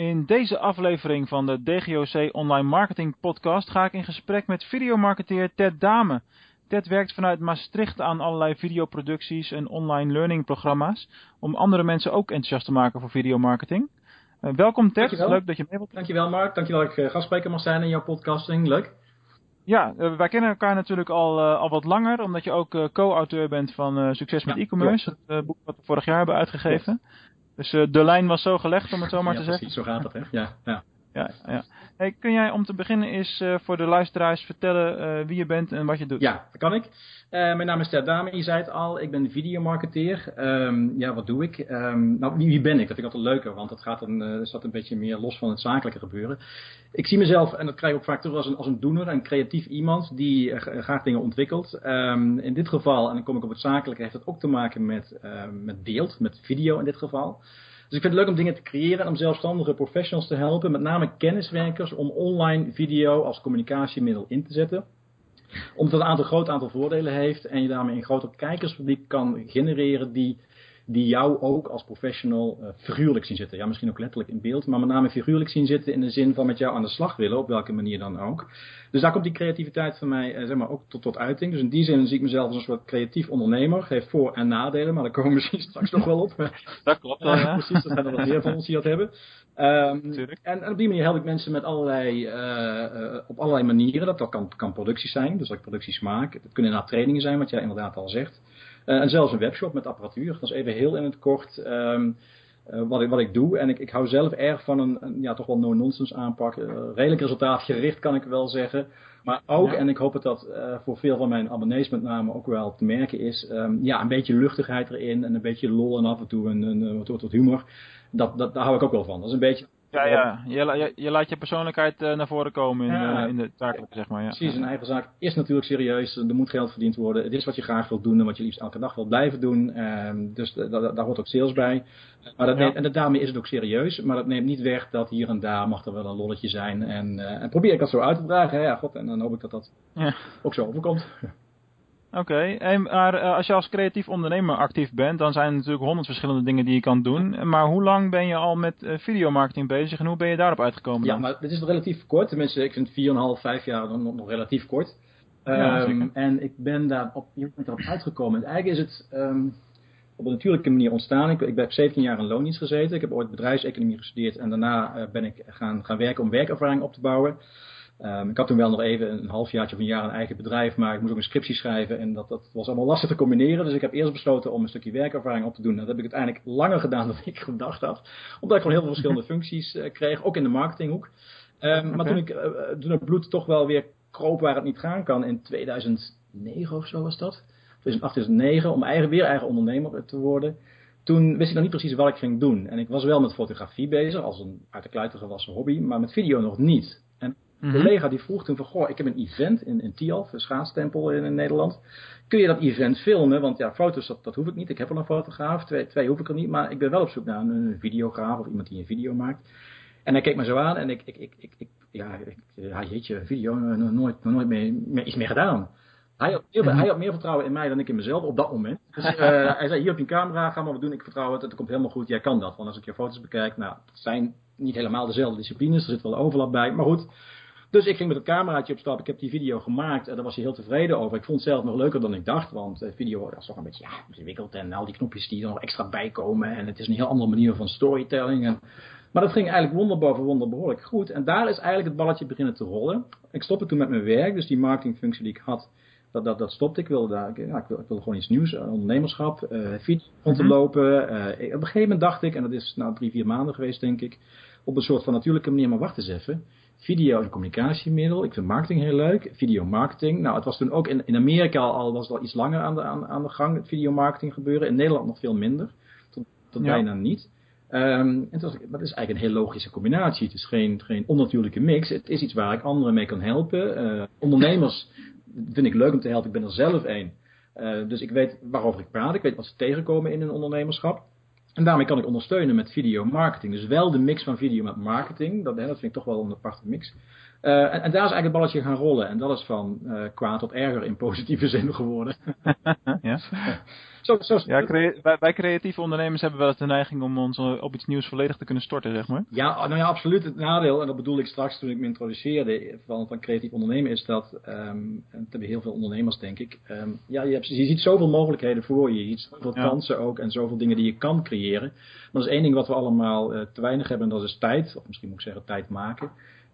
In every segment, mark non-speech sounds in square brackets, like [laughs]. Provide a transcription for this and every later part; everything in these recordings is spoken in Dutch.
In deze aflevering van de DGOC Online Marketing Podcast ga ik in gesprek met videomarketeer Ted Dame. Ted werkt vanuit Maastricht aan allerlei videoproducties en online learning programma's om andere mensen ook enthousiast te maken voor videomarketing. Uh, welkom Ted, Dankjewel. leuk dat je mee wilt. Dankjewel Mark, dankjewel dat ik uh, gastspreker mag zijn in jouw podcasting, leuk. Ja, uh, wij kennen elkaar natuurlijk al, al wat langer, omdat je ook co-auteur bent van Succes met ja, e-commerce, het boek wat we vorig jaar hebben uitgegeven. Dus uh, de lijn was zo gelegd, om het zo maar ja, te precies, zeggen. zo gaat het, hè? Ja, ja. Ja, ja. Hey, kun jij om te beginnen eens uh, voor de luisteraars vertellen uh, wie je bent en wat je doet? Ja, dat kan ik. mijn naam is Ter Dame, je zei het al. Ik ben videomarketeer. Um, ja, wat doe ik? Um, nou, wie, wie, ben ik? Dat vind ik altijd leuker, want dat gaat staat een beetje meer los van het zakelijke gebeuren. Ik zie mezelf, en dat krijg ik ook vaak terug als een, als een doener, een creatief iemand die graag dingen ontwikkelt. Um, in dit geval, en dan kom ik op het zakelijke, heeft het ook te maken met, met beeld, met video in dit geval. Dus ik vind het leuk om dingen te creëren en om zelfstandige professionals te helpen, met name kenniswerkers, om online video als communicatiemiddel in te zetten. Omdat het een aantal, groot aantal voordelen heeft en je daarmee een groter kijkerspubliek kan genereren die, die jou ook als professional uh, figuurlijk zien zitten. Ja, misschien ook letterlijk in beeld, maar met name figuurlijk zien zitten in de zin van met jou aan de slag willen, op welke manier dan ook. Dus daar komt die creativiteit van mij uh, zeg maar, ook tot, tot uiting. Dus in die zin zie ik mezelf als een soort creatief ondernemer. Heeft voor- en nadelen, maar daar komen we misschien [laughs] straks nog wel op. [laughs] Dat klopt wel, ja. Precies, er zijn er wat meer van ons die dat hebben. Um, en, en op die manier help ik mensen met allerlei, op allerlei manieren. Dat, dat kan, kan producties zijn, dus dat ik producties maak. Het kunnen inderdaad trainingen zijn, wat jij inderdaad al zegt. En zelfs een webshop met apparatuur. Dat is even heel in het kort um, wat, ik, wat ik doe. En ik, ik hou zelf erg van een, een ja, toch wel no-nonsense aanpak. redelijk resultaatgericht kan ik wel zeggen. Maar ook, ja. en ik hoop dat dat uh, voor veel van mijn abonnees met name ook wel te merken is, um, ja, een beetje luchtigheid erin en een beetje lol en af en toe een, een, een wat, wat humor. Dat, dat, daar hou ik ook wel van. Dat is een beetje... Ja, ja. Je, je, je laat je persoonlijkheid uh, naar voren komen in, ja, uh, in de zakelijke, zeg maar. Ja. Precies, een eigen zaak is natuurlijk serieus. Er moet geld verdiend worden. Het is wat je graag wilt doen en wat je liefst elke dag wilt blijven doen. Um, dus daar hoort ook sales bij. Maar dat neemt, en daarmee is het ook serieus. Maar dat neemt niet weg dat hier en daar mag er wel een lolletje zijn. En, uh, en probeer ik dat zo uit te dragen. Hè? Ja, god, en dan hoop ik dat dat ja. ook zo overkomt. Oké, okay. maar uh, als je als creatief ondernemer actief bent, dan zijn er natuurlijk honderd verschillende dingen die je kan doen. Maar hoe lang ben je al met uh, videomarketing bezig en hoe ben je daarop uitgekomen? Ja, dan? maar dit is relatief kort. Tenminste, ik vind 4,5, 5 jaar nog, nog relatief kort. Ja, um, en ik ben daar op, erop uitgekomen. En eigenlijk is het um, op een natuurlijke manier ontstaan. Ik, ik heb 17 jaar in loondienst gezeten. Ik heb ooit bedrijfseconomie gestudeerd en daarna uh, ben ik gaan, gaan werken om werkervaring op te bouwen. Um, ik had toen wel nog even een halfjaartje of een jaar een eigen bedrijf, maar ik moest ook een scriptie schrijven en dat, dat was allemaal lastig te combineren. Dus ik heb eerst besloten om een stukje werkervaring op te doen. Dat heb ik uiteindelijk langer gedaan dan [laughs] ik gedacht had, omdat ik gewoon heel veel verschillende [laughs] functies uh, kreeg, ook in de marketinghoek. Um, okay. Maar toen, ik, uh, toen het bloed toch wel weer kroop waar het niet gaan kan, in 2009 of zo was dat, 2008, 2009, om eigen, weer eigen ondernemer te worden. Toen wist ik nog niet precies wat ik ging doen. En ik was wel met fotografie bezig, als een uit de kluiten gewassen hobby, maar met video nog niet. En een collega die vroeg toen van, goh, ik heb een event in, in Tialf, een schaatstempel in, in, Nederland. Kun je dat event filmen? Want ja, foto's, dat, dat hoef ik niet. Ik heb al een fotograaf, twee, twee hoef ik er niet. Maar ik ben wel op zoek naar een, een videograaf of iemand die een video maakt. En hij keek me zo aan en ik, ik, ik, ik, ik ja, ik, ja, jeetje, video, nog nooit, nooit meer, meer, iets meer gedaan. Hij had, heel, hij had meer vertrouwen in mij dan ik in mezelf op dat moment. Dus uh, [laughs] hij zei, hier heb je camera, ga maar wat doen, ik vertrouw het, het komt helemaal goed, jij kan dat. Want als ik je foto's bekijk, nou, het zijn niet helemaal dezelfde disciplines, er zit wel overlap bij, maar goed. Dus ik ging met het cameraatje op stap. Ik heb die video gemaakt en daar was hij heel tevreden over. Ik vond het zelf nog leuker dan ik dacht, want video is toch een beetje ja, ingewikkeld en al die knopjes die er nog extra bij komen. En het is een heel andere manier van storytelling. En, maar dat ging eigenlijk wonder boven wonder behoorlijk goed. En daar is eigenlijk het balletje beginnen te rollen. Ik stopte toen met mijn werk, dus die marketingfunctie die ik had, dat, dat, dat stopte. Ik wilde, daar, ja, ik, wilde, ik wilde gewoon iets nieuws, ondernemerschap, uh, fiets rond te lopen. Uh, op een gegeven moment dacht ik, en dat is nou drie, vier maanden geweest denk ik, op een soort van natuurlijke manier, maar wacht eens even. Video is een communicatiemiddel. Ik vind marketing heel leuk. Videomarketing. Nou, het was toen ook in, in Amerika al, was het al iets langer aan de, aan, aan de gang, het videomarketing gebeuren. In Nederland nog veel minder. Tot, tot ja. bijna niet. Um, en dat is eigenlijk een heel logische combinatie. Het is geen, geen onnatuurlijke mix. Het is iets waar ik anderen mee kan helpen. Uh, ondernemers vind ik leuk om te helpen. Ik ben er zelf een. Uh, dus ik weet waarover ik praat. Ik weet wat ze tegenkomen in hun ondernemerschap. En daarmee kan ik ondersteunen met videomarketing. Dus wel de mix van video met marketing. Dat, hè, dat vind ik toch wel een aparte mix. Uh, en, en, daar is eigenlijk het balletje gaan rollen. En dat is van uh, kwaad tot erger in positieve [laughs] zin geworden. [laughs] ja, [laughs] zo, zo, ja wij, wij, creatieve ondernemers hebben wel eens de neiging om ons op iets nieuws volledig te kunnen storten, zeg maar. Ja, nou ja, absoluut. Het nadeel, en dat bedoel ik straks toen ik me introduceerde van, van creatief ondernemen, is dat, um, en dat hebben heel veel ondernemers denk ik, um, ja, je, hebt, je ziet zoveel mogelijkheden voor je. Je ziet zoveel kansen ook en zoveel dingen die je kan creëren. Maar dat is één ding wat we allemaal uh, te weinig hebben en dat is tijd. Of misschien moet ik zeggen tijd maken.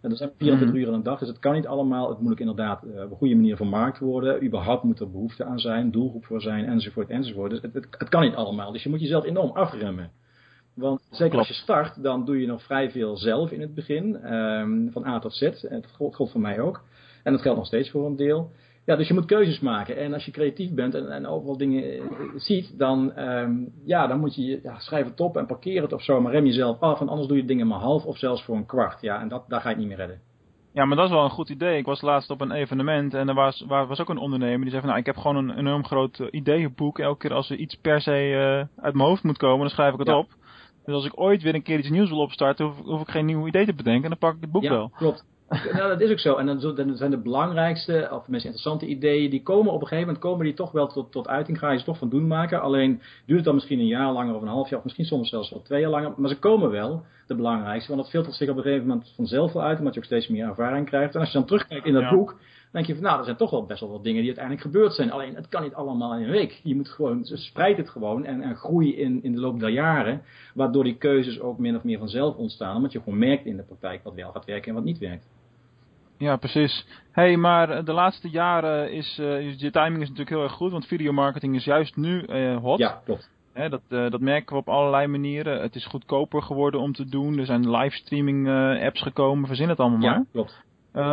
En dat zijn 24 mm. uur in een dag, dus het kan niet allemaal. Het moet ook inderdaad uh, op een goede manier vermarkt worden. Überhaupt moet er behoefte aan zijn, doelgroep voor zijn, enzovoort, enzovoort. Dus het, het, het kan niet allemaal. Dus je moet jezelf enorm afremmen. Want zeker als je start, dan doe je nog vrij veel zelf in het begin. Um, van A tot Z. En dat geldt voor mij ook. En dat geldt nog steeds voor een deel. Ja, dus je moet keuzes maken. En als je creatief bent en, en overal dingen eh, ziet, dan, um, ja, dan moet je ja, schrijf het op en parkeer het of zo. Maar rem jezelf af. En anders doe je dingen maar half of zelfs voor een kwart. Ja, en dat, daar ga je niet meer redden. Ja, maar dat is wel een goed idee. Ik was laatst op een evenement en er was, waar, was ook een ondernemer die zei van nou, ik heb gewoon een enorm groot uh, ideeënboek. Elke keer als er iets per se uh, uit mijn hoofd moet komen, dan schrijf ik het op. Dus als ik ooit weer een keer iets nieuws wil opstarten, hoef, hoef ik geen nieuw idee te bedenken. Dan pak ik het boek ja, wel. klopt nou, dat is ook zo. En dan, dan, zijn de belangrijkste, of de meest interessante ideeën, die komen op een gegeven moment komen die toch wel tot, tot uiting. Ga je ze toch van doen maken. Alleen duurt het dan misschien een jaar langer of een half jaar, of misschien soms zelfs wel twee jaar langer. Maar ze komen wel, de belangrijkste. Want dat filtert zich op een gegeven moment vanzelf wel uit, omdat je ook steeds meer ervaring krijgt. En als je dan terugkijkt in dat boek, denk je van, nou, er zijn toch wel best wel wat dingen die uiteindelijk gebeurd zijn. Alleen, het kan niet allemaal in een week. Je moet gewoon, spreid het gewoon en, en groei in, in de loop der jaren. Waardoor die keuzes ook min of meer vanzelf ontstaan. Omdat je gewoon merkt in de praktijk wat wel gaat werken en wat niet werkt. Ja, precies. hey, maar de laatste jaren is uh, je timing is natuurlijk heel erg goed, want videomarketing is juist nu uh, hot. Ja, klopt. Hè, dat, uh, dat merken we op allerlei manieren. Het is goedkoper geworden om te doen. Er zijn livestreaming apps gekomen. Verzin het allemaal maar. Ja, klopt.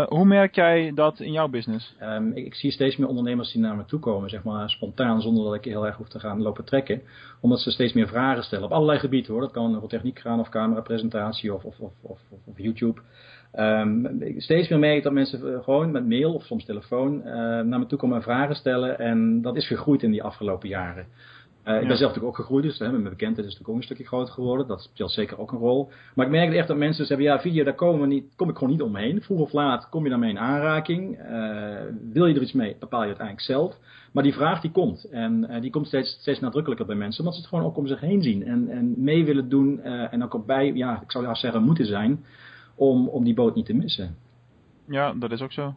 hoe merk jij dat in jouw business? Um, ik, ik, zie steeds meer ondernemers die naar me toe komen, zeg maar spontaan, zonder dat ik heel erg hoef te gaan lopen trekken. Omdat ze steeds meer vragen stellen op allerlei gebieden hoor. Dat kan over techniek gaan of camerapresentatie of, of, of, of, of YouTube. Um, steeds meer merk dat mensen eh, gewoon met mail of soms telefoon uh, naar me toe komen en vragen stellen. En dat is gegroeid in die afgelopen jaren. Uh, ik ben zelf natuurlijk ook gegroeid, dus hè, mijn bekendheid is natuurlijk ook een stukje groter geworden. Dat speelt zeker ook een rol. Maar ik merk echt dat mensen zeggen, ja, video, daar komen we niet, kom ik gewoon niet omheen. Vroeg of laat kom je daarmee in aanraking. Uh, wil je er iets mee, bepaal je uiteindelijk zelf. Maar die vraag die komt. En uh, die komt steeds, steeds nadrukkelijker bij mensen. Omdat ze het gewoon ook om zich heen zien. En, en mee willen doen. en ook op bij, ja, ik zou zeggen, moeten zijn om, om die boot niet te missen. Ja, dat is ook zo.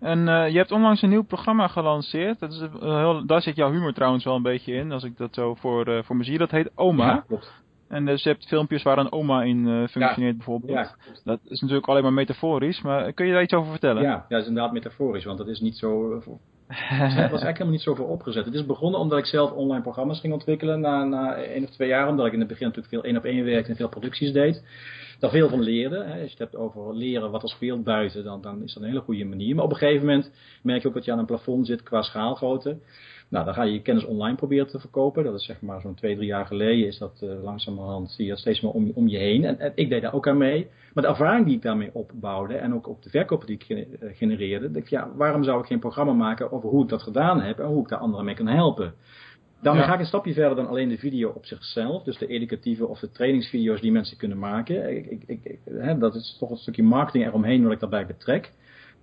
En uh, je hebt onlangs een nieuw programma gelanceerd. Dat is, uh, heel, daar zit jouw humor trouwens wel een beetje in, als ik dat zo voor, uh, voor me zie. Dat heet Oma. Ja, klopt. En dus je hebt filmpjes waar een oma in functioneert bijvoorbeeld. Ja, dat is natuurlijk alleen maar metaforisch, maar kun je daar iets over vertellen? Ja, ja dat is inderdaad metaforisch, want dat is niet zo... het was eigenlijk helemaal niet zo voor opgezet. Het is begonnen omdat ik zelf online programma's ging ontwikkelen na, na één of twee jaar. Omdat ik in het begin natuurlijk veel één op één werkte en veel producties deed daar veel van leerde. Hè. Als je het hebt over leren wat er speelt buiten, dan, dan is dat een hele goede manier. Maar op een gegeven moment merk je ook dat je aan een plafond zit qua schaalgrootte. Nou, dan ga je je kennis online proberen te verkopen. Dat is zeg maar zo'n twee, drie jaar geleden is dat uh, langzamerhand, zie je steeds meer om, om je heen. En, en, ik deed daar ook aan mee. Maar de ervaring die ik daarmee opbouwde en ook op de verkopen die ik eh, genereerde, dacht ik, ja, waarom zou ik geen programma maken over hoe ik dat gedaan heb en hoe ik daar anderen mee kan helpen? Daarmee ga ik een stapje verder dan alleen de video op zichzelf. Dus de educatieve of de trainingsvideo's die mensen kunnen maken. Ik, ik, ik, hè, dat is toch een stukje marketing eromheen wat ik daarbij betrek.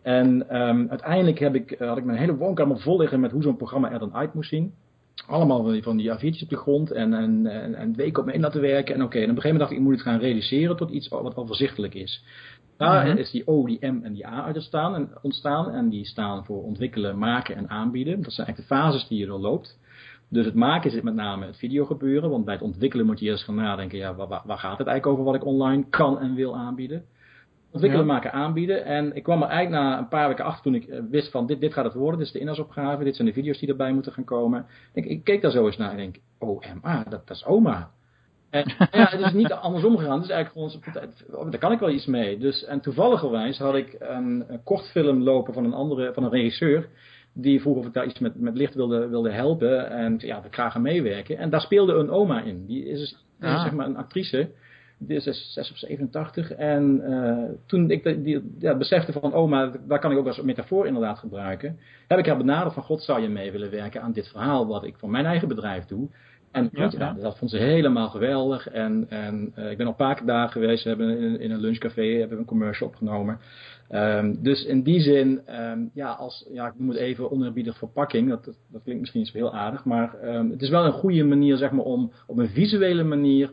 En um, uiteindelijk heb ik, had ik mijn hele woonkamer vol liggen met hoe zo'n programma er dan uit moest zien. Allemaal van die A4'tjes op de grond en, en, en, en weken op me in laten werken. En oké, en op een gegeven moment dacht ik, ik moet het gaan realiseren tot iets wat overzichtelijk is. Daar mhm. is die O, die M en die A uit ontstaan en, ontstaan. En die staan voor ontwikkelen, maken en aanbieden. Dat zijn eigenlijk de fases die je doorloopt. Dus het maken zit met name het videogebeuren. Want bij het ontwikkelen moet je eerst gaan nadenken. Ja, waar, waar, gaat het eigenlijk over wat ik online kan en wil aanbieden? Ontwikkelen, maken, aanbieden. En ik kwam er eigenlijk na een paar weken achter toen ik eh, wist van dit, dit gaat het worden. Dit is de inhoudsopgave. Dit zijn de video's die erbij moeten gaan komen. Ik, ik keek daar zo eens naar en denk, OMA, dat, dat is oma. En ja, het is niet andersom gegaan. Het is eigenlijk gewoon, daar kan ik wel iets mee. Dus, en toevalligerwijs had ik een, een kortfilm lopen van een andere, van een regisseur die vroeg of ik daar iets met, met licht wilde, wilde helpen. En ja, we graag aan meewerken. En daar speelde een oma in. Die is, dus, ah. zeg maar een actrice. Die is 6 dus of 87. En uh, toen ik die, ja, besefte van oma, daar kan ik ook als metafoor inderdaad gebruiken. Heb ik haar benaderd van God zou je mee willen werken aan dit verhaal wat ik voor mijn eigen bedrijf doe. En ja. dat vond ze helemaal geweldig. En, en ik ben al een paar keer daar geweest. We hebben in, in een lunchcafé hebben een commercial opgenomen. Um, dus in die zin, um, ja, als, ja, ik noem het even oneerbiedig verpakking. Dat, dat, dat, klinkt misschien niet zo heel aardig. Maar um, het is wel een goede manier, zeg maar, om op een visuele manier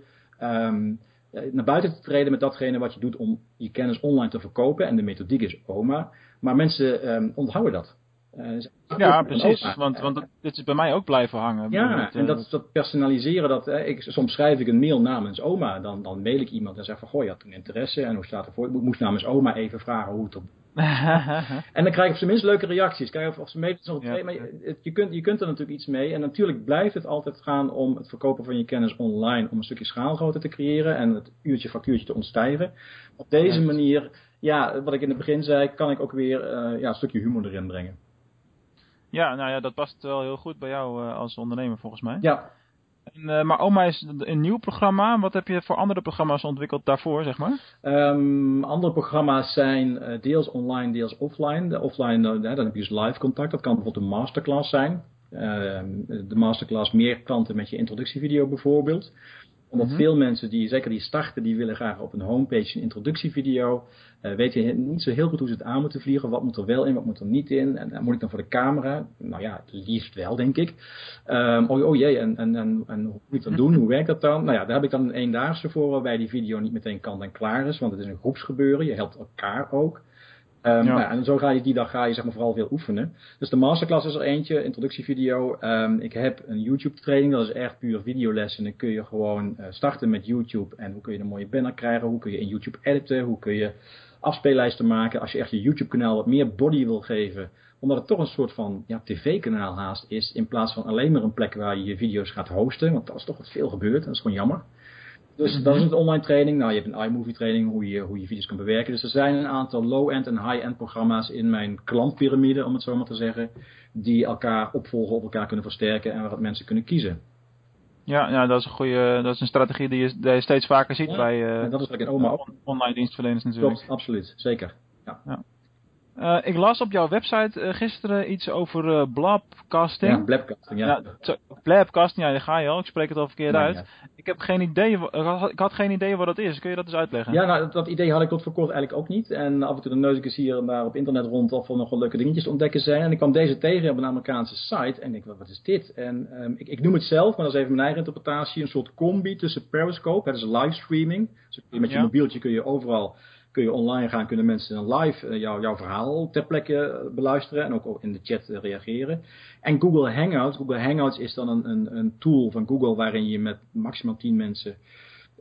naar buiten te treden met datgene wat je doet om je kennis online te verkopen. En de methodiek is OMA. Maar mensen onthouden dat. Uh, ja, precies. Want, want dit is bij mij ook blijven hangen. Ja, en dat, dat personaliseren, dat, hè, ik, soms schrijf ik een mail namens oma. Dan, dan mail ik iemand en zeg van, goh, je had toen interesse. En hoe staat het voor? Ik moest namens oma even vragen hoe het op... [laughs] en dan krijg ik op zijn minst leuke reacties. Kijk of, of ze nog ja, maar je, je, kunt, je kunt er natuurlijk iets mee. En natuurlijk blijft het altijd gaan om het verkopen van je kennis online. Om een stukje schaalgrootte te creëren en het uurtje factuurtje te ontstijgen. Op deze manier, ja, wat ik in het begin zei, kan ik ook weer uh, ja, een stukje humor erin brengen. Ja, nou ja, dat past wel heel goed bij jou uh, als ondernemer volgens mij. Ja. En, uh, maar Oma is een nieuw programma. Wat heb je voor andere programma's ontwikkeld daarvoor, zeg maar? Um, andere programma's zijn uh, deels online, deels offline. De offline, dan heb je dus live contact. Dat kan bijvoorbeeld een masterclass zijn. de masterclass meer klanten met je introductievideo bijvoorbeeld omdat mm -hmm. veel mensen die, zeker die starten, die willen graag op een homepage een introductievideo. Uh, weten niet zo heel goed hoe ze het aan moeten vliegen. Wat moet er wel in, wat moet er niet in. En, moet ik dan voor de camera? Nou ja, het liefst wel, denk ik. Um, oh, oh jee, en, en, en, en hoe moet ik dat doen? [laughs] Hoe werkt dat dan? Nou ja, daar heb ik dan een eendaagse voor, waarbij die video niet meteen kant en klaar is. Want het is een groepsgebeuren. Je helpt elkaar ook. Um, ja. nou, en zo ga je die dag ga je zeg maar vooral veel oefenen. Dus de masterclass is er eentje, introductievideo. Um, ik heb een YouTube training, dat is echt puur videoles. En dan kun je gewoon uh, starten met YouTube. En hoe kun je een mooie banner krijgen? Hoe kun je in YouTube editen? Hoe kun je afspeellijsten maken? Als je echt je YouTube kanaal wat meer body wil geven. Omdat het toch een soort van ja, tv-kanaal haast is. In plaats van alleen maar een plek waar je je video's gaat hosten. Want dat is toch wat veel gebeurd. En dat is gewoon jammer. Dus mm-hmm. dat is een online training. Nou, je hebt een iMovie training, hoe je, hoe je video's kan bewerken. Dus er zijn een aantal low-end en high-end programma's in mijn klantpyramide, om het zo maar te zeggen. Die elkaar opvolgen, op elkaar kunnen versterken en waar mensen kunnen kiezen. Ja, ja, dat is een goede, dat is een strategie die je, die je steeds vaker ziet ja, bij uh, dat is in oma on, online dienstverleners natuurlijk. Klopt, absoluut, zeker. Ja. ja. Uh, ik las op jouw website uh, gisteren iets over uh, blabcasting. Ja, blabcasting, ja. ja blabcasting, ja, daar ga je al. Ik spreek het al verkeerd nee, uit. Ja. Ik heb geen idee, ik had geen idee wat dat is. Kun je dat eens uitleggen? Ja, nou, dat, dat idee had ik tot voor kort eigenlijk ook niet. En af en toe de neus ik eens hier en daar op internet rond of er nog wel leuke dingetjes te ontdekken zijn. En ik kwam deze tegen op een Amerikaanse site en ik dacht, wat is dit? En um, ik, ik noem het zelf, maar dat is even mijn eigen interpretatie, een soort combi tussen Periscope, dat is livestreaming. Dus met je ja. mobieltje kun je overal kun je online gaan, kunnen mensen live jou, jouw verhaal ter plekke beluisteren en ook in de chat uh, reageren. En Google Hangouts, Google Hangouts is dan een, een, een tool van Google waarin je met maximaal 10 mensen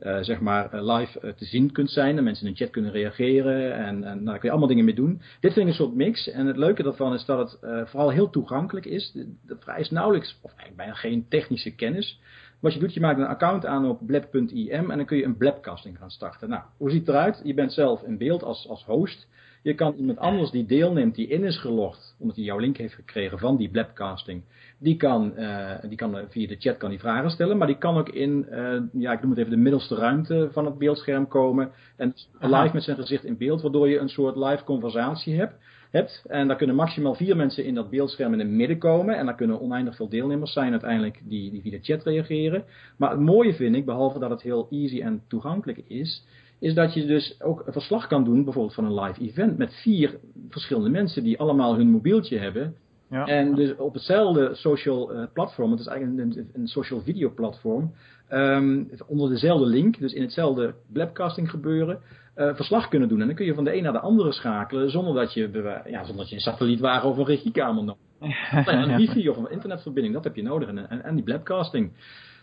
uh, zeg maar live te zien kunt zijn en mensen in de chat kunnen reageren en, en daar kun je allemaal dingen mee doen. Dit vind ik een soort mix en het leuke daarvan is dat het vooral heel toegankelijk is. Er vereist nauwelijks, of eigenlijk bijna geen technische kennis. Wat je doet, je maakt een account aan op blab.im en dan kun je een blabcasting gaan starten. Nou, hoe ziet het eruit? Je bent zelf in beeld als, als host. Je kan iemand anders die deelneemt, die in is gelogd, omdat hij jouw link heeft gekregen van die blabcasting, die kan, uh, die kan via de chat kan die vragen stellen, maar die kan ook in, uh, ja, ik noem het even de middelste ruimte van het beeldscherm komen en live met zijn gezicht in beeld, waardoor je een soort live conversatie hebt hebt. En daar kunnen maximaal vier mensen in dat beeldscherm in het midden komen. En daar kunnen oneindig veel deelnemers zijn uiteindelijk die, die via de chat reageren. Maar het mooie vind ik, behalve dat het heel easy en toegankelijk is, is dat je dus ook een verslag kan doen, bijvoorbeeld van een live event, met vier verschillende mensen die allemaal hun mobieltje hebben. Ja. En dus op hetzelfde social uh, platform, het is eigenlijk een, een, social video platform, um, onder dezelfde link, dus in hetzelfde webcasting gebeuren, uh, verslag kunnen doen. En dan kun je van de een naar de andere schakelen zonder dat je, ja, zonder dat je een satellietwagen of een regiekamer nodig hebt. [laughs] een wifi of een internetverbinding, dat heb je nodig. En, en, en die webcasting.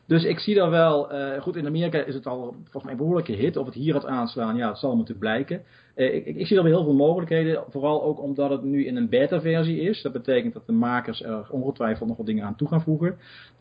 Dus ik zie daar wel, uh, goed in Amerika is het al volgens mij een behoorlijke hit. Of het hier gaat aanslaan, ja, het zal natuurlijk blijken. Uh, ik, ik, zie daar wel heel veel mogelijkheden, vooral ook omdat het nu in een beta-versie is. Dat betekent dat de makers er ongetwijfeld nog wat dingen aan toe gaan voegen.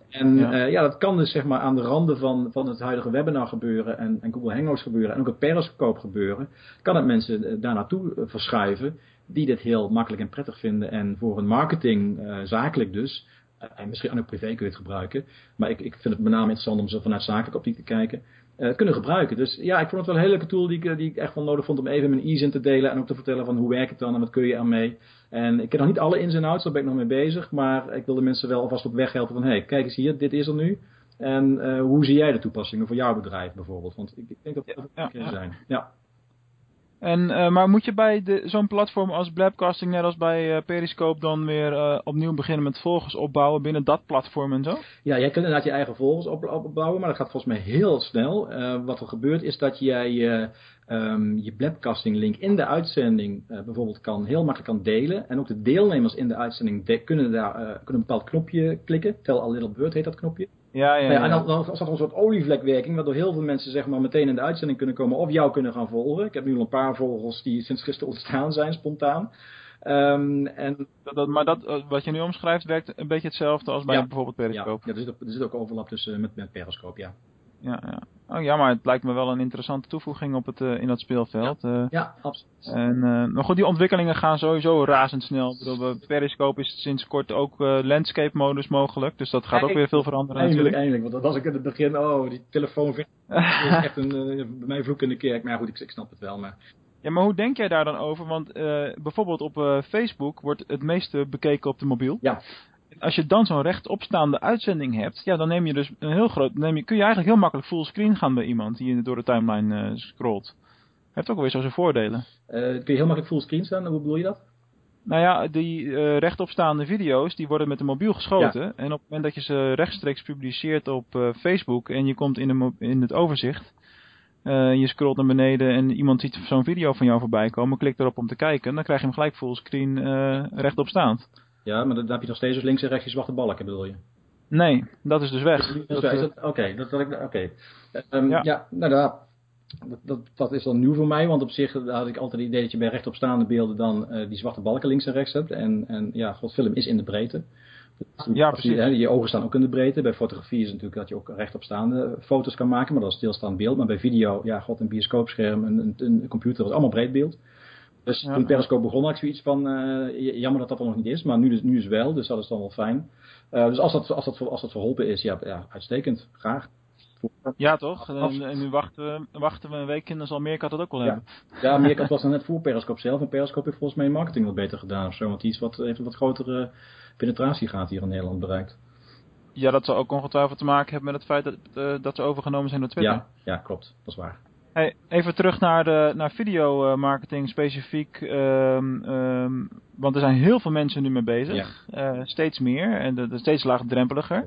En ja. Uh, ja, dat kan dus zeg maar aan de randen van, van het huidige webinar gebeuren en, en Google Hangouts gebeuren en ook het Periscope gebeuren. Kan het mensen daar naartoe verschuiven die dit heel makkelijk en prettig vinden en voor hun marketing, zakelijk dus, en misschien ook privé kun je het gebruiken. Maar ik, ik vind het met name interessant om ze vanuit zakelijke optiek te kijken. Uh, kunnen gebruiken. Dus ja, ik vond het wel een hele leuke tool die ik, die ik echt wel nodig vond om even mijn ease in te delen. En ook te vertellen van hoe werkt het dan en wat kun je ermee. En ik heb nog niet alle ins en outs, daar ben ik nog mee bezig. Maar ik wil de mensen wel alvast op weg helpen van, hé, hey, kijk eens hier, dit is er nu. En hoe zie jij de toepassingen voor jouw bedrijf bijvoorbeeld? Want ik, ik denk dat dat ja, ja, zijn. Ja. En, uh, maar moet je bij zo'n platform als Blabcasting, net als bij uh, Periscope, dan weer uh, opnieuw beginnen met volgers opbouwen binnen dat platform en zo? Ja, jij kunt inderdaad je eigen volgers op, opbouwen, maar dat gaat volgens mij heel snel. wat er gebeurt is dat jij je Blabcasting link in de uitzending bijvoorbeeld kan, heel makkelijk kan delen. En ook de deelnemers in de uitzending kunnen daar kunnen een bepaald knopje klikken. Tell a little bird heet dat knopje. Ja, ja, ja. En dan, dan staat er een soort olievlekwerking, waardoor heel veel mensen zeg maar, meteen in de uitzending kunnen komen of jou kunnen gaan volgen. Ik heb nu al een paar volgers die sinds gisteren ontstaan zijn, spontaan. Um, en, dat, maar dat, eh, wat je nu omschrijft werkt een beetje hetzelfde als bij bijvoorbeeld Periscope. Ja, ja er, zit ook, er zit ook overlap tussen met, met Periscope, ja ja, ja. Oh ja, maar het lijkt me wel een interessante toevoeging op het, uh, in dat speelveld. Ja, uh, ja absoluut. En, uh, maar goed, die ontwikkelingen gaan sowieso razendsnel. Ik bedoel, Periscope is sinds kort ook landscape modus mogelijk. Dus dat gaat ook weer veel veranderen eindelijk, natuurlijk. Eindelijk, want dat was ik in het begin. Oh, die telefoon [laughs] is echt een, bij mij vloek in de kerk. Maar goed, ik, ik snap het wel. Maar ja, maar hoe denk jij daar dan over? Want bijvoorbeeld op Facebook wordt het meeste bekeken op de mobiel. Ja als je dan zo'n rechtopstaande uitzending hebt, ja, dan neem je dus een heel groot, neem je, kun je eigenlijk heel makkelijk fullscreen gaan bij iemand die door de timeline uh, scrolt. Heeft ook alweer zo zijn voordelen. Uh, kun je heel makkelijk fullscreen staan? Hoe bedoel je dat? Nou ja, die uh, rechtopstaande video's, die worden met de mobiel geschoten. En op het moment dat je ze rechtstreeks publiceert op Facebook en je komt in, de in het overzicht, uh, je scrolt naar beneden en iemand ziet zo'n video van jou voorbij komen, klikt erop om te kijken, dan krijg je hem gelijk fullscreen uh, rechtop staand. Ja, maar dan heb je nog steeds dus links en rechts je zwarte balken, bedoel je? Nee, dat is dus weg. Eh, oké, dat, dat, oké. Ehm, ja. ja, nou dat, dat, dat, is dan nieuw voor mij, want op zich had ik altijd het idee dat je bij rechtopstaande beelden dan uh, die zwarte balken links en rechts hebt. En, en ja, God, film is in de breedte. Ja, precies. Je, hè, je, ogen staan ook in de breedte. Bij fotografie is het natuurlijk dat je ook rechtopstaande foto's kan maken, maar dat is stilstaand beeld. Maar bij video, ja, god, een bioscoopscherm, een, een, een computer, dat is allemaal breed beeld. Dus toen Periscope begon had ik zoiets van, uh, jammer dat dat er nog niet is, maar nu, dus, nu is wel, dus dat is dan wel fijn. Uh, dus als dat, als, dat, als dat verholpen is, ja, ja uitstekend, graag. Ja, toch? En, en, nu wachten we, wachten we een week en dan zal Meerkat dat ook wel hebben. Ja, [laughs] Meerkat was dan net voor Periscope zelf. En Periscope heeft volgens mij marketing wat beter gedaan of zo. Want die is wat, heeft een wat grotere penetratie gaat hier in Nederland bereikt. Ja, dat zal ook ongetwijfeld te maken hebben met het feit dat, uh, dat ze overgenomen zijn door Twitter. Ja, ja klopt. Dat is waar. Hey, even terug naar, de, naar videomarketing specifiek. Um, um, want er zijn heel veel mensen nu mee bezig. Ja. Uh, steeds meer en de, de steeds laagdrempeliger.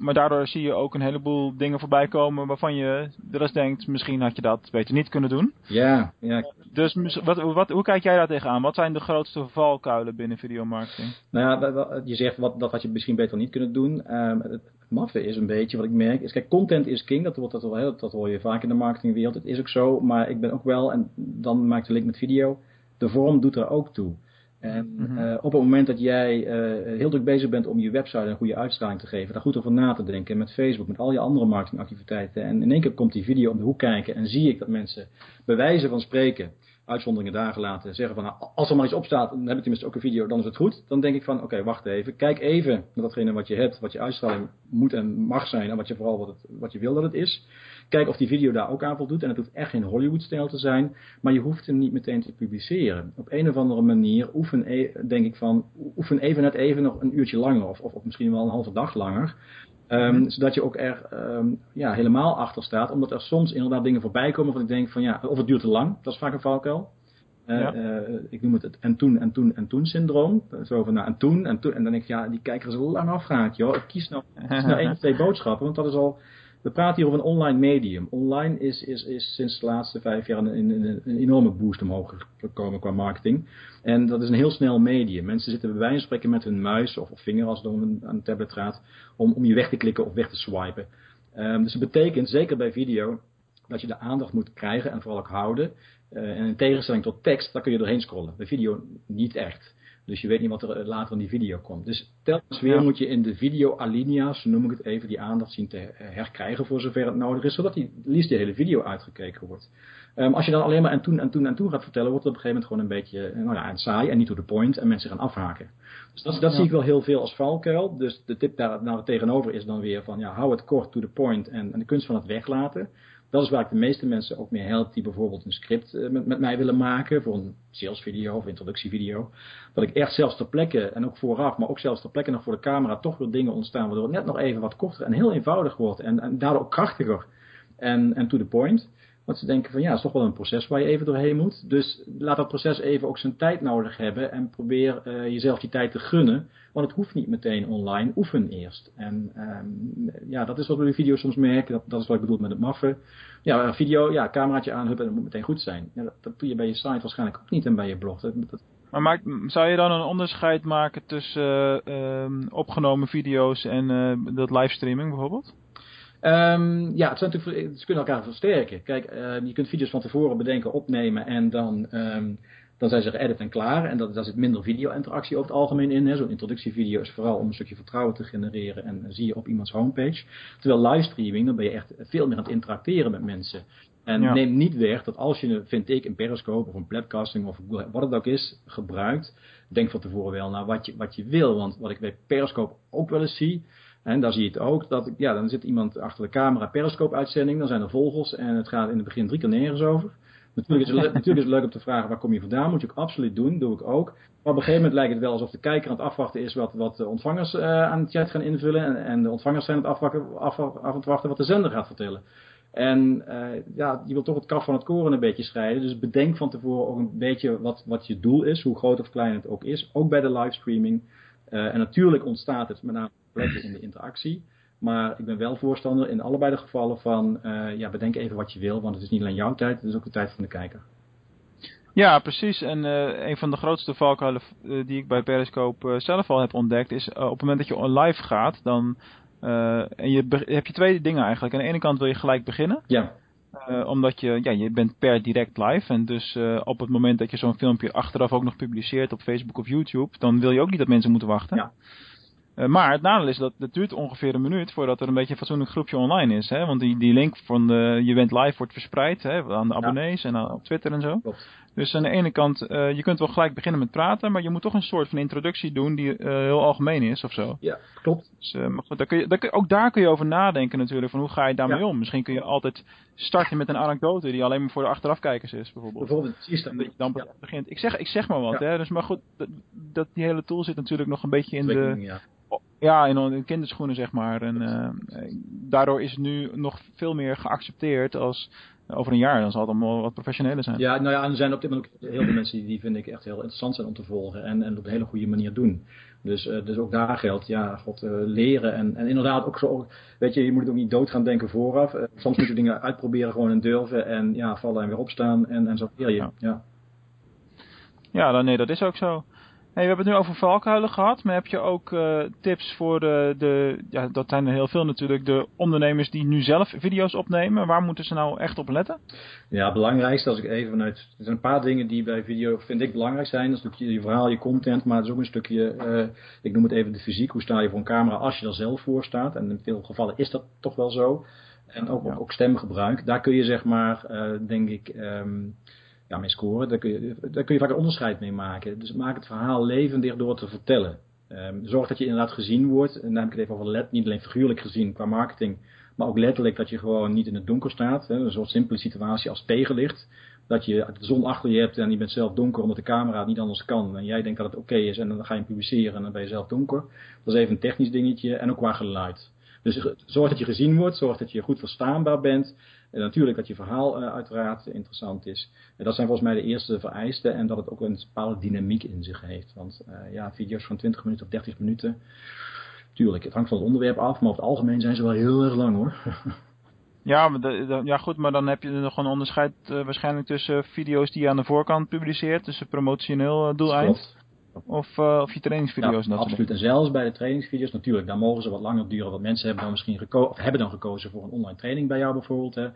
Maar daardoor zie je ook een heleboel dingen voorbij komen waarvan je de rest denkt, misschien had je dat beter niet kunnen doen. Ja, ja. Dus wat, wat, hoe kijk jij daar tegenaan? Wat zijn de grootste valkuilen binnen videomarketing? Nou ja, je zegt wat, dat had je misschien beter niet kunnen doen. Um, het maffe is een beetje wat ik merk. Is, kijk, content is king, dat, wordt, dat, wel, dat hoor je vaak in de marketingwereld. Het is ook zo, maar ik ben ook wel, en dan maak ik de link met video, de vorm doet er ook toe. En mm -hmm. uh, op het moment dat jij uh, heel druk bezig bent om je website een goede uitstraling te geven, daar goed over na te denken, met Facebook, met al je andere marketingactiviteiten, en in één keer komt die video om de hoek kijken en zie ik dat mensen bij wijze van spreken, uitzonderingen daar gelaten, zeggen van nou, als er maar iets op staat, dan heb ik tenminste ook een video, dan is het goed. Dan denk ik van oké, wacht even, kijk even naar datgene wat je hebt, wat je uitstraling moet en mag zijn en wat je vooral wat, het, wat je wil dat het is. Kijk of die video daar ook aan voldoet. En het hoeft echt geen Hollywood-stijl te zijn. Maar je hoeft hem niet meteen te publiceren. Op een of andere manier oefen, e, denk ik van, oefen even net even nog een uurtje langer. Of, of, misschien wel een halve dag langer. Um, zodat je ook er um, ja, helemaal achter staat. Omdat er soms inderdaad dingen voorbij komen van ik denk van ja, of het duurt te lang. Dat is vaak een valkuil. Uh, ja. uh, ik noem het het en toen en toen en toen syndroom. Zo van nou en toen en toen. En dan denk ik ja, die kijker is lang afgehaakt joh. Kies nou, kies nou [laughs] één of twee boodschappen. Want dat is al we praten hier over een online medium. Online is, is, is sinds de laatste vijf jaar een, enorme boost omhoog gekomen qua marketing. En dat is een heel snel medium. Mensen zitten bij wijze van spreken met hun muis of, of vinger als het om een, aan een tablet gaat, om, om je weg te klikken of weg te swipen. Um, dus dat betekent, zeker bij video, dat je de aandacht moet krijgen en vooral ook houden. Uh, en in tegenstelling tot tekst, daar kun je doorheen scrollen. Bij video niet echt. Dus je weet niet wat er later in die video komt. Dus telkens weer moet je in de video alinea's, noem ik het even, die aandacht zien te herkrijgen voor zover het nodig is, zodat die liefst de hele video uitgekeken wordt. Um, als je dan alleen maar en toen en toen en toen gaat vertellen, wordt het op een gegeven moment gewoon een beetje nou ja, saai en niet to the point en mensen gaan afhaken. Dus dat, dat ja. zie ik wel heel veel als valkuil. Dus de tip daar naar tegenover is dan weer van ja, hou het kort to the point en, en de kunst van het weglaten. Dat is waar ik de meeste mensen ook mee help die bijvoorbeeld een script eh, met, met mij willen maken voor een salesvideo of introductievideo. Dat ik echt zelfs ter plekke en ook vooraf, maar ook zelfs ter plekke nog voor de camera toch weer dingen ontstaan waardoor het net nog even wat korter en heel eenvoudig wordt en, en daardoor ook krachtiger en, en to the point. Want ze denken van ja, het is toch wel een proces waar je even doorheen moet. Dus laat dat proces even ook zijn tijd nodig hebben. En probeer uh, jezelf die tijd te gunnen. Want het hoeft niet meteen online. Oefen eerst. En um, ja, dat is wat we in video's soms merken. Dat, dat is wat ik bedoel met het maffen. Ja, video, ja, cameraatje aan, en het moet meteen goed zijn. Ja, dat, dat, doe je bij je site waarschijnlijk ook niet en bij je blog. Dat. Maar maak, zou je dan een onderscheid maken tussen uh, opgenomen video's en uh, dat livestreaming bijvoorbeeld? Um, ja, het zijn natuurlijk, ze kunnen elkaar versterken. Kijk, uh, je kunt video's van tevoren bedenken, opnemen en dan, um, dan zijn ze geëdit en klaar. En dat, daar zit minder video-interactie over het algemeen in. Zo'n introductievideo is vooral om een stukje vertrouwen te genereren en zie je op iemands homepage. Terwijl livestreaming, dan ben je echt veel meer aan het interacteren met mensen. En ja. neem niet weg dat als je, vind ik, een Periscope of een Platcasting of wat het ook is, gebruikt, denk van tevoren wel naar wat je, wat je wil. Want wat ik bij Periscope ook wel eens zie, en daar zie je het ook, dat ja, dan zit iemand achter de camera periscope uitzending, dan zijn er vogels en het gaat in het begin drie keer nergens over. Natuurlijk is, het, [laughs] natuurlijk is het leuk om te vragen waar kom je vandaan, moet je ook absoluut doen, doe ik ook. Maar op een gegeven moment lijkt het wel alsof de kijker aan het afwachten is wat, wat de ontvangers uh, aan het chat gaan invullen en, en, de ontvangers zijn aan het afwachten, af, het wachten wat de zender gaat vertellen. En uh, ja, je wilt toch het kaf van het koren een beetje scheiden. Dus bedenk van tevoren ook een beetje wat, wat je doel is, hoe groot of klein het ook is. Ook bij de livestreaming. Uh, en natuurlijk ontstaat het met name plekken in de interactie. Maar ik ben wel voorstander in allebei de gevallen van, uh, ja, bedenk even wat je wil, want het is niet alleen jouw tijd, het is ook de tijd van de kijker. Ja, precies. En uh, een van de grootste valkuilen uh, die ik bij Periscope zelf al heb ontdekt, is op het moment dat je live gaat, dan en je heb je twee dingen eigenlijk. Aan de ene kant wil je gelijk beginnen. Ja. Uh, omdat je, ja, je bent per direct live. En dus uh, op het moment dat je zo'n filmpje achteraf ook nog publiceert op Facebook of YouTube, dan wil je ook niet dat mensen moeten wachten. Ja. Uh, maar het nadeel is dat het duurt ongeveer een minuut voordat er een beetje een fatsoenlijk groepje online is. Hè? Want die, die link van de, je bent live wordt verspreid hè, aan de abonnees ja. en aan, op Twitter en zo. Klopt. Dus aan de ene kant, uh, je kunt wel gelijk beginnen met praten, maar je moet toch een soort van introductie doen die uh, heel algemeen is of zo. Ja, klopt. Dus, uh, maar goed, daar kun je, daar kun, ook daar kun je over nadenken natuurlijk, van hoe ga je daarmee ja. om. Misschien kun je altijd starten met een anekdote die alleen maar voor de achterafkijkers is, bijvoorbeeld. Bijvoorbeeld, precies dat. je dan ja. begint. Ik zeg, ik zeg maar wat, hè. Dus, maar goed, dat, dat, die hele tool zit natuurlijk nog een beetje in de... Ja. In, in kinderschoenen zeg maar. En daardoor is het nu nog veel meer geaccepteerd als over een jaar. Dan zal het allemaal wat professioneler zijn. Ja, nou ja, en er zijn op dit moment ook heel veel mensen die, die vind ik echt heel interessant zijn om te volgen. En, en op een hele goede manier doen. Dus, uh, dus ook daar geldt, ja, God, uh, leren. En, en inderdaad ook zo, weet je, je moet het ook niet dood gaan denken vooraf. Uh, soms moet je dingen uitproberen gewoon en durven. En ja, vallen en weer opstaan. En, en zo leer je. Ja, ja. ja dan, nee, dat is ook zo. Hey, we hebben het nu over valkuilen gehad, maar heb je ook uh, tips voor de, de, ja, dat zijn er heel veel natuurlijk, de ondernemers die nu zelf video's opnemen. Waar moeten ze nou echt op letten? Ja, het belangrijkste als ik even vanuit, er zijn een paar dingen die bij video, vind ik belangrijk zijn. Dat is natuurlijk je verhaal, je content, maar het is ook een stukje, uh, ik noem het even de fysiek, hoe sta je voor een camera als je er zelf voor staat. En in veel gevallen is dat toch wel zo. En ook, ja. ook, ook stemgebruik, daar kun je zeg maar, uh, denk ik... Um, ja, mee scoren. Daar kun, je, vaak een onderscheid mee maken. Dus maak het verhaal levendig door te vertellen. Um, zorg dat je inderdaad gezien wordt. En dan heb ik het even over let, niet alleen figuurlijk gezien qua marketing, maar ook letterlijk dat je gewoon niet in het donker staat. Hè, een soort simpele situatie als tegenlicht. Dat je de zon achter je hebt en je bent zelf donker omdat de camera het niet anders kan. En jij denkt dat het oké is en dan ga je hem publiceren en dan ben je zelf donker. Dat is even een technisch dingetje en ook qua geluid. Dus zorg dat je gezien wordt, zorg dat je goed verstaanbaar bent. En natuurlijk dat je verhaal uh, uiteraard interessant is. En dat zijn volgens mij de eerste vereisten. En dat het ook een bepaalde dynamiek in zich heeft. Want uh, ja, video's van 20 minuten of 30 minuten. Tuurlijk, het hangt van het onderwerp af. Maar over het algemeen zijn ze wel heel erg lang hoor. [laughs] Ja, maar de, de, ja, goed, maar dan heb je er nog een onderscheid uh, waarschijnlijk tussen video's die je aan de voorkant publiceert, tussen promotioneel doeleind. Of, uh, of je trainingsvideo's. Ja, absoluut. En zelfs bij de trainingsvideo's, natuurlijk, daar mogen ze wat langer duren. Want mensen hebben dan misschien geko of hebben dan gekozen voor een online training bij jou bijvoorbeeld. Hè.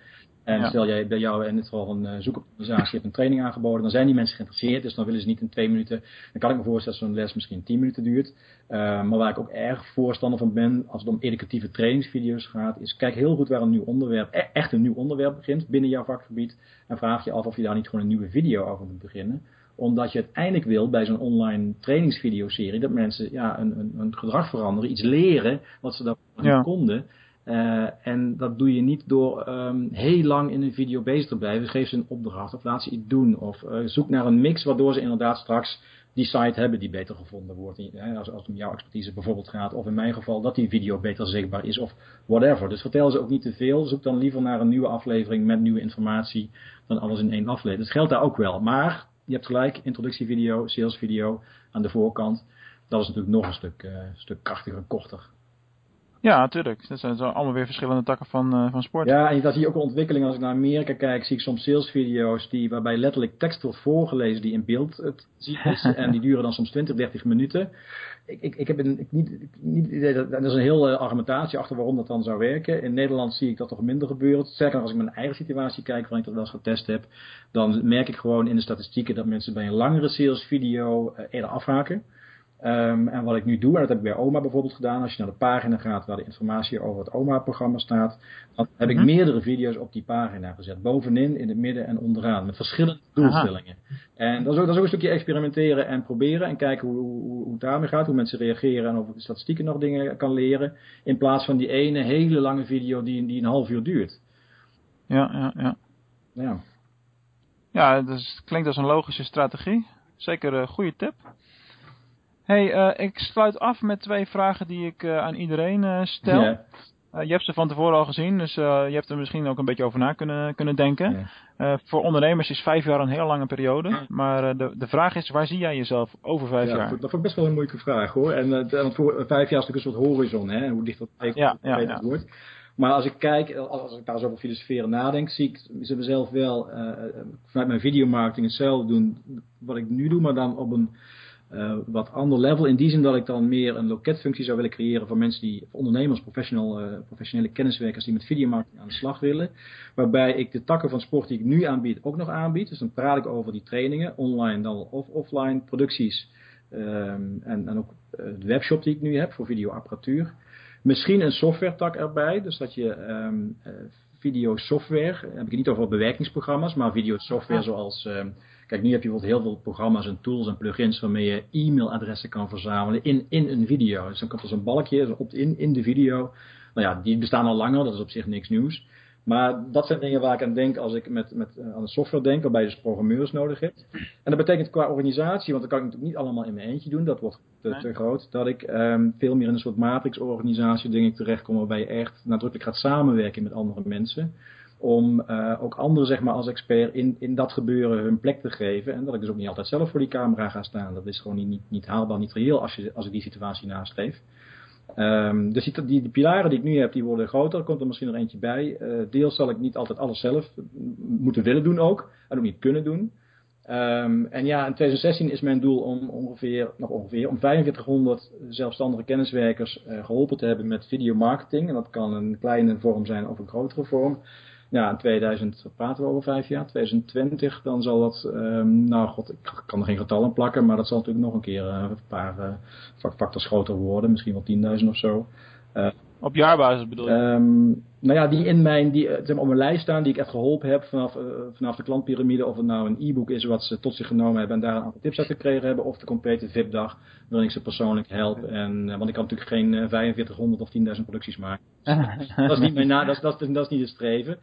En ja. stel jij bij jou in het geval van een zoekoptimalisatie hebt een training aangeboden, dan zijn die mensen geïnteresseerd. Dus dan willen ze niet in twee minuten. Dan kan ik me voorstellen dat zo'n les misschien tien minuten duurt. Uh, maar waar ik ook erg voorstander van ben, als het om educatieve trainingsvideo's gaat, is kijk heel goed waar een nieuw onderwerp, echt een nieuw onderwerp begint binnen jouw vakgebied. En vraag je af of je daar niet gewoon een nieuwe video over moet beginnen omdat je uiteindelijk wil bij zo'n online trainingsvideoserie dat mensen ja, een, een, een, gedrag veranderen, iets leren wat ze daarvoor ja. konden. Uh, en dat doe je niet door um, heel lang in een video bezig te blijven. Geef ze een opdracht of laat ze iets doen. Of uh, zoek naar een mix waardoor ze inderdaad straks die site hebben die beter gevonden wordt. Als, als het om jouw expertise bijvoorbeeld gaat. Of in mijn geval dat die video beter zichtbaar is of whatever. Dus vertel ze ook niet te veel. Zoek dan liever naar een nieuwe aflevering met nieuwe informatie dan alles in één aflevering. Dat geldt daar ook wel. Maar je hebt gelijk, introductievideo, salesvideo aan de voorkant. Dat is natuurlijk nog een stuk, uh, stuk krachtiger, korter. Ja, natuurlijk. Dat zijn allemaal weer verschillende takken van, uh, van sport. Ja, en dat zie je ook een ontwikkeling. Als ik naar Amerika kijk, zie ik soms salesvideo's die, waarbij letterlijk tekst wordt voorgelezen die in beeld het ziet is. [laughs] en die duren dan soms 20, 30 minuten. Ik, ik, ik heb een, ik niet, niet idee dat er is een hele argumentatie achter waarom dat dan zou werken. In Nederland zie ik dat toch minder gebeuren. Zeker als ik mijn eigen situatie kijk, waarin ik dat wel eens getest heb, dan merk ik gewoon in de statistieken dat mensen bij een langere salesvideo uh, eerder afhaken. Um, en wat ik nu doe, en dat heb ik bij OMA bijvoorbeeld gedaan, als je naar de pagina gaat waar de informatie over het OMA-programma staat, dan heb ik -hmm. meerdere video's op die pagina gezet. Bovenin, in het midden en onderaan, met verschillende doelstellingen. Aha. En dat is, ook, dat is ook een stukje experimenteren en proberen en kijken hoe, hoe, hoe het daarmee gaat, hoe mensen reageren en of ik de statistieken nog dingen kan leren, in plaats van die ene hele lange video die, die een half uur duurt. Ja, ja, ja. Ja, ja dus het klinkt als een logische strategie. Zeker een goede tip. Hey, uh, ik sluit af met twee vragen die ik uh, aan iedereen uh, stel. Yeah. je hebt ze van tevoren al gezien, dus je hebt er misschien ook een beetje over na kunnen, kunnen denken. Yeah. voor ondernemers is vijf jaar een heel lange periode. Maar de, de vraag is, waar zie jij jezelf over vijf ja, jaar? Dat vond ik best wel een moeilijke vraag hoor. En voor vijf jaar is natuurlijk een soort horizon, hè? hoe dicht dat tegen ja, ja, ja. wordt. Maar als ik kijk, als ik daar zo over filosoferen nadenk, zie ik ze mezelf wel vanuit mijn videomarketing hetzelfde doen wat ik nu doe, maar dan op een uh, wat ander level. In die zin dat ik dan meer een loketfunctie zou willen creëren voor mensen die, voor ondernemers, professional, uh, professionele kenniswerkers die met videomarketing aan de slag willen. Waarbij ik de takken van sport die ik nu aanbied ook nog aanbied. Dus dan praat ik over die trainingen, online dan of offline, producties um, en, en ook de webshop die ik nu heb voor videoapparatuur. Misschien een software tak erbij, dus dat je um, video software, heb ik het niet over bewerkingsprogramma's, maar video software zoals um, Kijk, nu heb je bijvoorbeeld heel veel programma's en tools en plugins waarmee je e-mailadressen kan verzamelen in, in een video. Dus dan komt er zo'n balkje opt-in in de video. Nou ja, die bestaan al langer, dat is op zich niks nieuws. Maar dat zijn dingen waar ik aan denk als ik met, met, aan de software denk, waarbij je dus programmeurs nodig hebt. En dat betekent qua organisatie, want dat kan ik natuurlijk niet allemaal in mijn eentje doen, dat wordt te, nee. te groot, dat ik um, veel meer in een soort matrix-organisatie denk ik terechtkom, waarbij je echt nadrukkelijk gaat samenwerken met andere mensen om uh, ook anderen zeg maar, als expert in, in dat gebeuren hun plek te geven. En dat ik dus ook niet altijd zelf voor die camera ga staan. Dat is gewoon niet, niet, haalbaar, niet reëel als, je, als ik die situatie nastreef. Um, dus die, die, die, pilaren die ik nu heb, die worden groter. Er komt er misschien nog eentje bij. Uh, deels zal ik niet altijd alles zelf moeten willen doen ook. En ook niet kunnen doen. Um, en ja, in 2016 is mijn doel om ongeveer, nog ongeveer, om 4500 zelfstandige kenniswerkers uh, geholpen te hebben met videomarketing. En dat kan een kleine vorm zijn of een grotere vorm ja, in 2000 praten we over vijf jaar, 2020, dan zal dat, um, nou god, ik kan er geen getallen plakken, maar dat zal natuurlijk nog een keer uh, een paar uh, factors groter worden, misschien wel 10.000 of zo. Uh, op jaarbasis bedoel je? Um, nou ja, die in mijn, die zeg maar, op mijn lijst staan, die ik echt geholpen heb vanaf, uh, vanaf de klantpyramide. Of het nou een e-book is wat ze tot zich genomen hebben en daar een aantal tips uit gekregen hebben. Of de complete VIP-dag, waarin ik ze persoonlijk help. En, uh, want ik kan natuurlijk geen uh, 4500 of 10.000 producties maken. [laughs] dat, is niet mijn na, dat, is, dat, is, dat is niet het streven.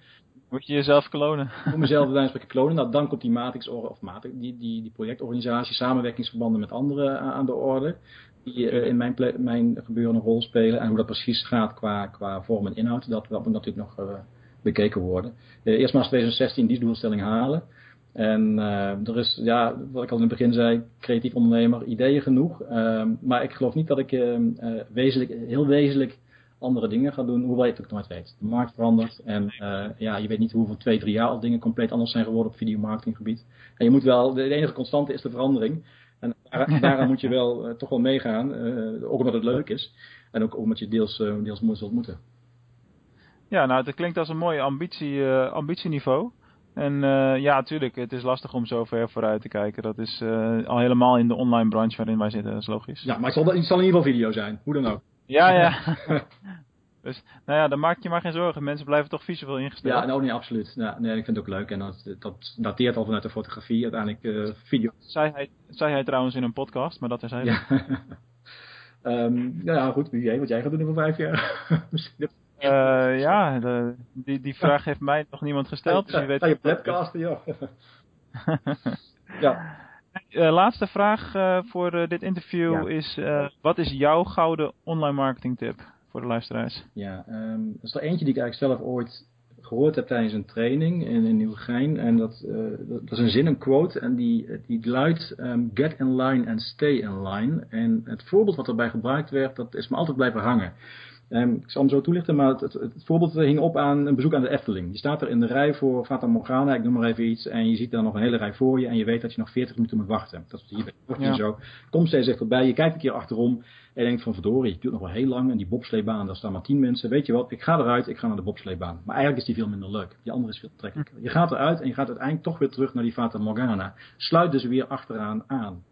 Moet je jezelf klonen? Ik moet mezelf bij wijze van klonen. Nou, dan komt die matrix, of matrix, die, die, die projectorganisatie, samenwerkingsverbanden met anderen aan de orde die uh, in mijn, mijn gebeuren een rol spelen. En hoe dat precies gaat qua, qua vorm en inhoud, dat, dat moet natuurlijk nog uh, bekeken worden. Uh, eerst maar 2016 die doelstelling halen. En er is, ja, wat ik al in het begin zei, creatief ondernemer, ideeën genoeg. maar ik geloof niet dat ik wezenlijk, heel wezenlijk andere dingen ga doen, hoewel je het ook nooit weet. De markt verandert en ja, je weet niet hoeveel twee, drie jaar al dingen compleet anders zijn geworden op videomarketinggebied. En je moet wel, de enige constante is de verandering. En daaraan moet je [laughs] wel uh, toch wel meegaan, uh, ook omdat het leuk is. En ook omdat je deels, uh, deels mooi zult moeten. Ja, nou, het klinkt als een mooi ambitie, ambitieniveau. En ja, natuurlijk, het is lastig om zo ver vooruit te kijken. Dat is al helemaal in de online branche waarin wij zitten, dat is logisch. Ja, maar het zal, het zal in ieder geval video zijn, hoe dan ook. Ja, ja. [laughs] Dus, nou ja, dan maak je maar geen zorgen. Mensen blijven toch visueel ingesteld. Ja, nou nee, absoluut. Ja, nee, ik vind het ook leuk. En dat, dat dateert al vanuit de fotografie, uiteindelijk uh, video. Zei hij, zei hij trouwens in een podcast, maar dat is hij. Ja. um, [laughs] nou ja, goed, wie jij, wat jij gaat doen over vijf jaar. [laughs] ja, de, die, die vraag heeft mij nog niemand gesteld. Dus je weet je webcasten, joh. [laughs] ja. laatste vraag voor dit interview is: wat is jouw gouden online marketing tip voor de luisteraars? Ja, um, dat is er eentje die ik eigenlijk zelf ooit gehoord heb tijdens een training in, in Nieuwegein. En dat, uh, dat, is een zin, een quote. En die, die luidt: um, Get in line and stay in line. En het voorbeeld wat erbij gebruikt werd, dat is me altijd blijven hangen. Um, ik zal hem zo toelichten, maar het, het, het, voorbeeld hing op aan een bezoek aan de Efteling. Je staat er in de rij voor Fata Morgana, ik noem maar even iets, en je ziet dan nog een hele rij voor je en je weet dat je nog 40 minuten moet wachten. Dat is hier bij ja. zo. Kom steeds dichterbij, je kijkt een keer achterom en je denkt van verdorie, het duurt nog wel heel lang en die bobsleebaan, daar staan maar 10 mensen. Weet je wat, ik ga eruit, ik ga naar de bobsleebaan. Maar eigenlijk is die veel minder leuk. Die andere is veel trekkelijker. Je gaat eruit en je gaat uiteindelijk toch weer terug naar die Fata Morgana. Sluit dus weer achteraan aan.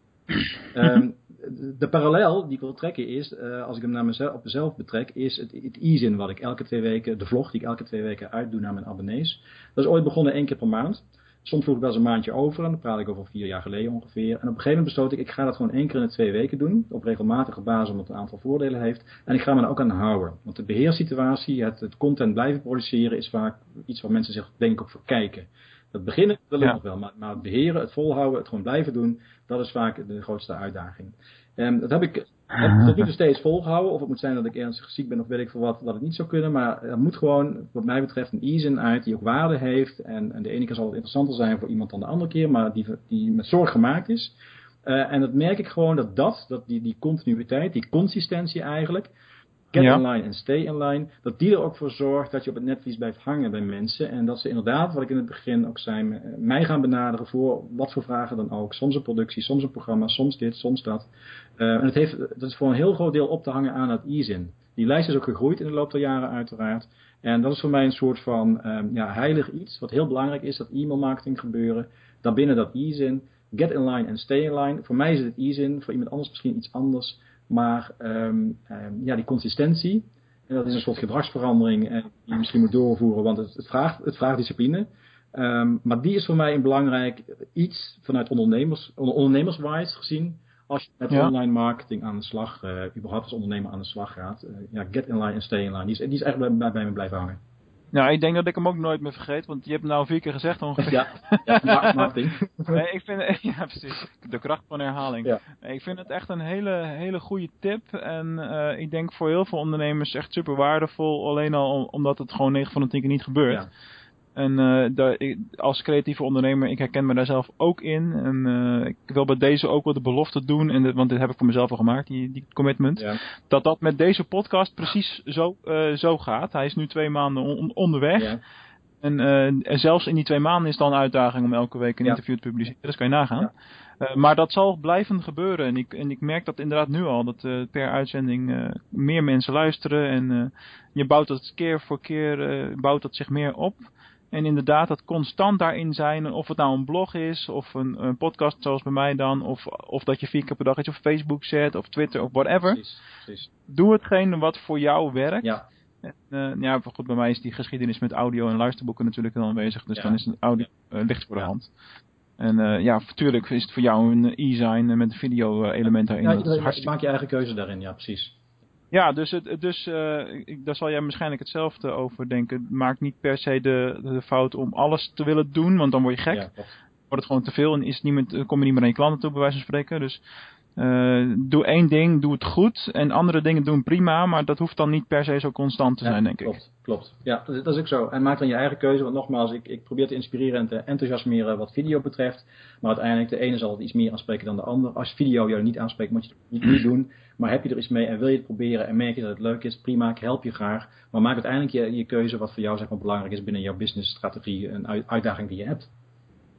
um, [clears throat] de parallel die ik wil trekken is, uh, als ik hem naar mezelf, op mezelf betrek, is het, het e-zin wat ik elke twee weken, de vlog die ik elke twee weken uitdoe naar mijn abonnees. Dat is ooit begonnen één keer per maand. Soms vroeg ik wel eens een maandje over en dan praat ik over vier jaar geleden ongeveer. En op een gegeven moment besloot ik, ik ga dat gewoon één keer in de twee weken doen. Op regelmatige basis omdat het een aantal voordelen heeft. En ik ga me er ook aan houden. Want de beheerssituatie, het, het content blijven produceren is vaak iets waar mensen zich denk ik voor kijken. Dat beginnen, dat lukt nog wel. Maar, maar, het beheren, het volhouden, het gewoon blijven doen, dat is vaak de grootste uitdaging. En dat heb ik tot nu toe steeds volgehouden. Of het moet zijn dat ik ernstig ziek ben of weet ik veel wat, dat het niet zou kunnen. Maar er moet gewoon, wat mij betreft, een e uit die ook waarde heeft. En, en de ene keer zal het interessanter zijn voor iemand dan de andere keer, maar die, die met zorg gemaakt is. Uh, en dat merk ik gewoon dat dat, dat die, die continuïteit, die consistentie eigenlijk, get ja. in line en stay in line, dat die er ook voor zorgt dat je op het netvlies blijft hangen bij mensen. En dat ze inderdaad, wat ik in het begin ook zei, eh, mij gaan benaderen voor wat voor vragen dan ook. Soms een productie, soms een programma, soms dit, soms dat. Uh, en het heeft, dat is voor een heel groot deel op te hangen aan dat e-zin. Die lijst is ook gegroeid in de loop der jaren uiteraard. En dat is voor mij een soort van um, ja, heilig iets, wat heel belangrijk is, dat e-mail marketing gebeuren. Daarbinnen dat e-zin, get in line en stay in line. Voor mij is het e-zin, voor iemand anders misschien iets anders. Maar um, um, ja, die consistentie, en dat is een soort gedragsverandering en die je misschien moet doorvoeren, want het, het, vraagt, het vraagt discipline. Um, maar die is voor mij een belangrijk iets vanuit ondernemers, ondernemerswise gezien. Als je met ja. online marketing aan de slag, uh, überhaupt als ondernemer aan de slag gaat. Uh, ja, get in line en stay in line. Die is, die is echt bij, bij, bij me blijven hangen. Nou, ik denk dat ik hem ook nooit meer vergeet, want je hebt hem nou vier keer gezegd ongeveer. Ja, ja marketing. [laughs] nee, ik vind, [laughs] ja, precies. De kracht van herhaling. Ja. Ik vind het echt een hele, hele goede tip. En uh, ik denk voor heel veel ondernemers echt super waardevol. Alleen al omdat het gewoon 9 van de 10 keer niet gebeurt. Ja. En uh, daar, ik, als creatieve ondernemer, ik herken me daar zelf ook in. En uh, ik wil bij deze ook wel de belofte doen, en de, want dit heb ik voor mezelf al gemaakt, die, die commitment. Ja. Dat dat met deze podcast precies zo, uh, zo gaat. Hij is nu twee maanden on, onderweg. Ja. En, en, zelfs in die twee maanden is het dan een uitdaging om elke week een ja. interview te publiceren. Dat kan je nagaan. maar dat zal blijven gebeuren. En ik, en ik merk dat inderdaad nu al. Dat per uitzending meer mensen luisteren. En je bouwt dat keer voor keer bouwt dat zich meer op. En inderdaad, dat constant daarin zijn, of het nou een blog is, of een, een, podcast zoals bij mij dan, of, of dat je vier keer per dag iets op Facebook zet, of Twitter, of whatever. Precies, precies. Doe hetgene wat voor jou werkt. Ja. En, uh, ja, goed, bij mij is die geschiedenis met audio en luisterboeken natuurlijk wel aanwezig, dus ja. dan is het audio uh, licht voor de ja. hand. En uh, ja, natuurlijk is het voor jou een e-sign met een video element daarin. Ja, maak je eigen keuze daarin, ja precies. Ja, dus, het, dus uh, daar zal jij waarschijnlijk hetzelfde over denken. Maak niet per se de, de fout om alles te willen doen, want dan word je gek. Ja, wordt het gewoon te veel en is niet meer, kom je niet meer aan je klanten toe, bij wijze van spreken. Dus uh, doe één ding, doe het goed. En andere dingen doen prima, maar dat hoeft dan niet per se zo constant te ja, zijn, denk klopt, ik. Klopt, Ja, dat, is ook zo. En maak dan je eigen keuze. Want nogmaals, ik, ik probeer te inspireren en te enthousiasmeren wat video betreft. Maar uiteindelijk, de ene zal het iets meer aanspreken dan de ander. Als video jou niet aanspreekt, moet je het niet, doen. Maar heb je er iets mee en wil je het proberen en merk je dat het leuk is, prima, ik help je graag. Maar maak uiteindelijk je, je keuze wat voor jou zeg maar, belangrijk is binnen jouw businessstrategie, een uitdaging die je hebt.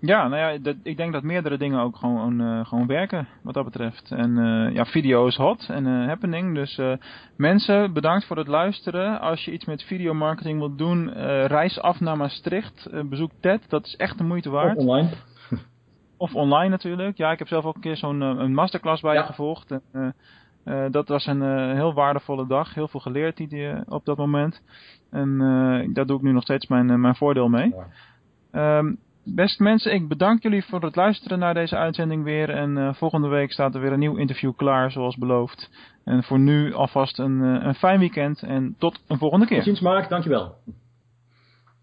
Ja, nou ja, dat, ik denk dat meerdere dingen ook gewoon, uh, gewoon werken wat dat betreft. En uh, ja, video is hot en uh, happening. Dus mensen, bedankt voor het luisteren. Als je iets met videomarketing wilt doen, reis af naar Maastricht. bezoek TED, dat is echt de moeite waard. Of online. [laughs] of online natuurlijk. Ja, ik heb zelf ook een keer zo'n een masterclass bij ja. je gevolgd. En, dat was een heel waardevolle dag. Heel veel geleerd die, op dat moment. En daar doe ik nu nog steeds mijn, mijn voordeel mee. Um, Beste mensen, ik bedank jullie voor het luisteren naar deze uitzending weer. En uh, volgende week staat er weer een nieuw interview klaar, zoals beloofd. En voor nu alvast een, een fijn weekend en tot een volgende keer. Tot Mark, dankjewel.